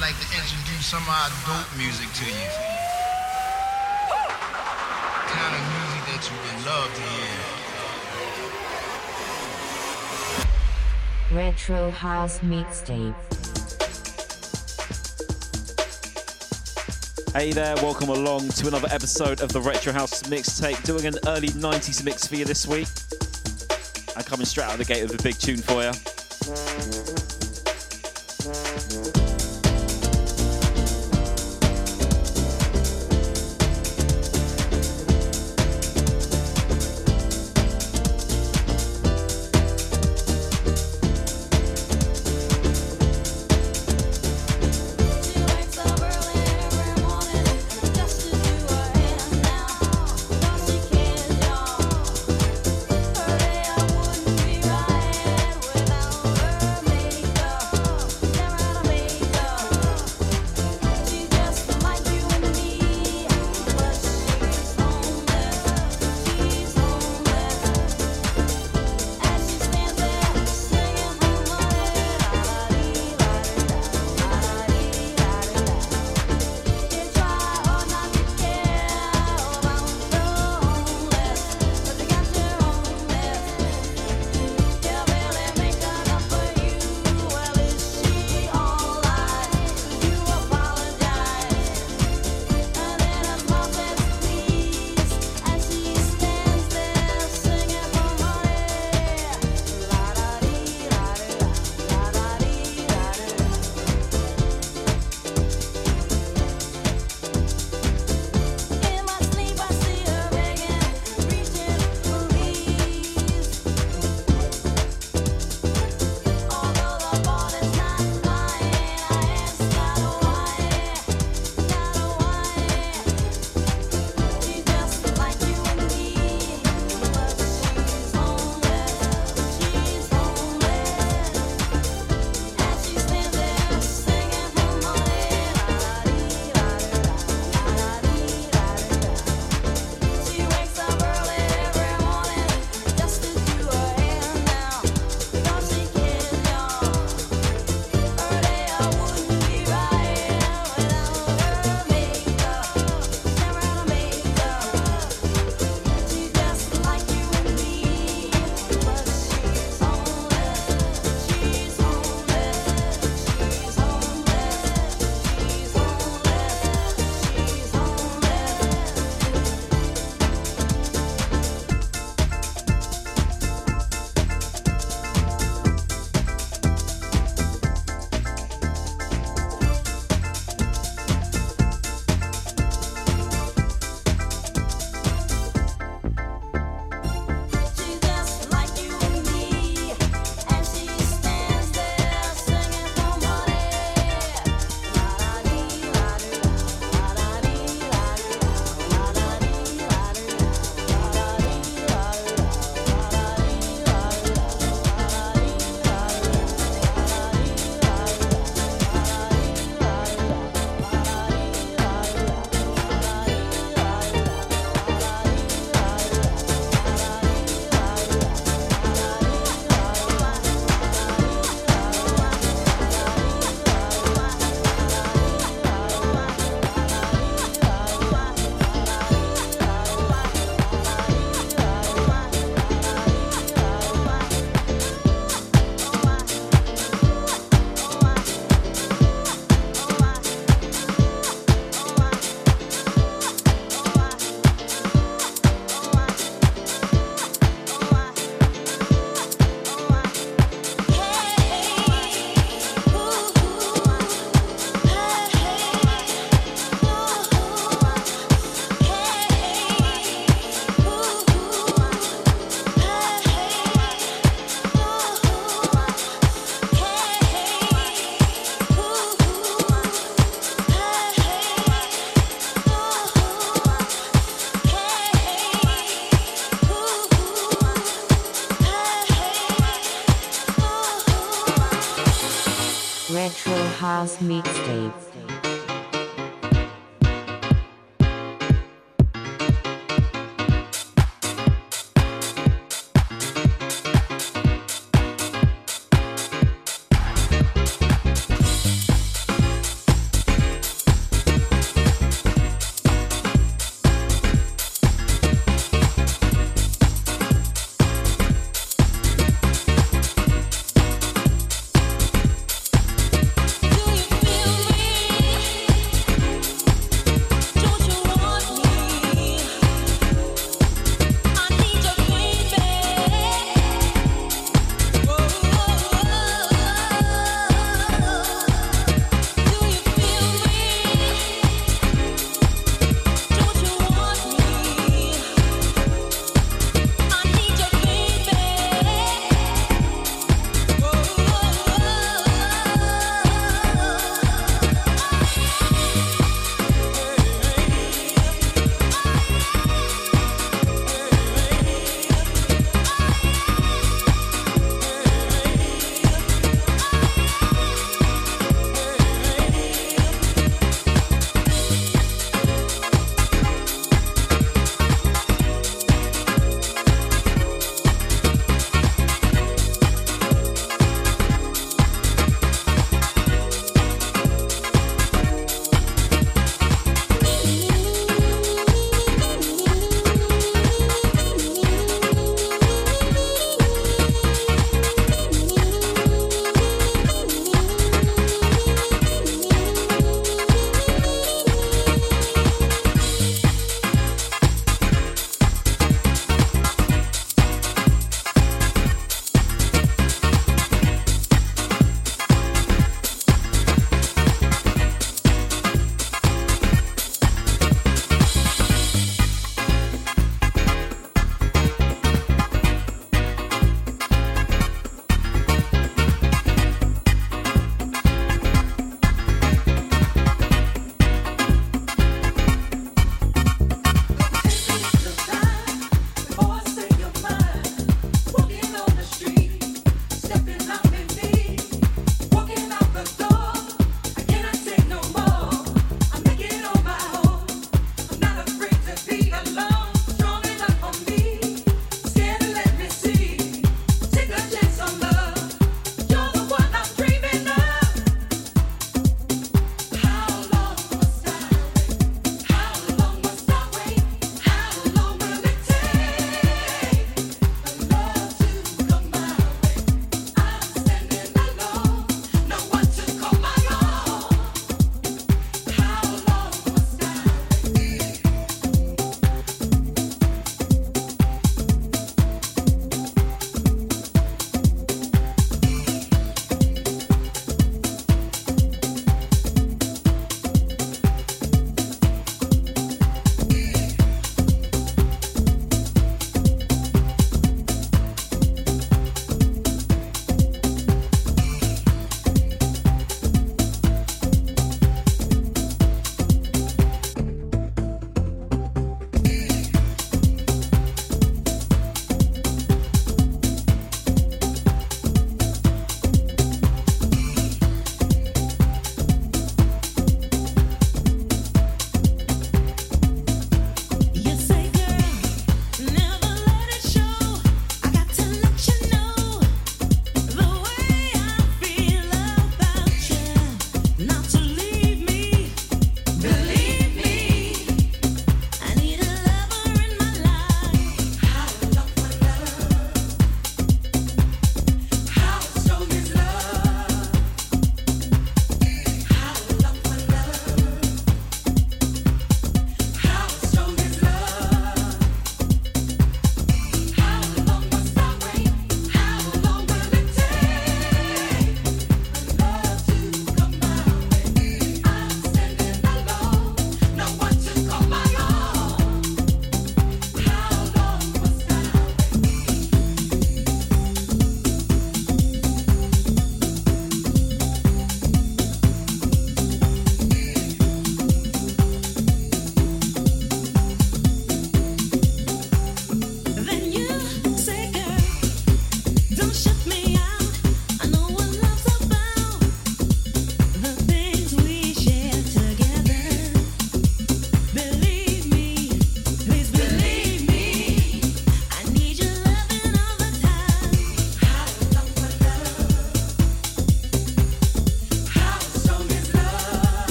like to introduce some of our dope music to you. Kind of music that you would love to hear. Retro House Mixtape. Hey there, welcome along to another episode of the Retro House Mixtape. Doing an early 90s mix for you this week. I'm coming straight out of the gate with a big tune for you.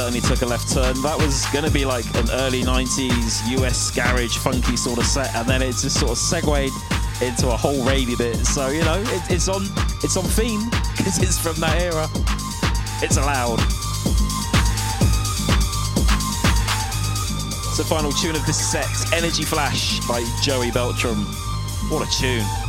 Certainly took a left turn. That was going to be like an early 90s US garage funky sort of set, and then it just sort of segued into a whole raidy bit. So, you know, it, it's on it's on theme because it's from that era. It's allowed. So, final tune of this set Energy Flash by Joey Beltram. What a tune.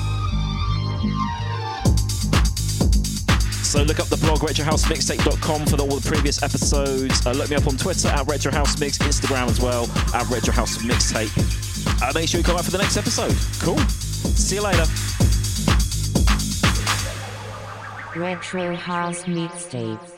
Blog retrohousemixtape.com for all the previous episodes. Uh, look me up on Twitter at retrohousemix, Instagram as well at retrohousemixtape. Uh, make sure you come out for the next episode. Cool. See you later. Retro House Mixtape.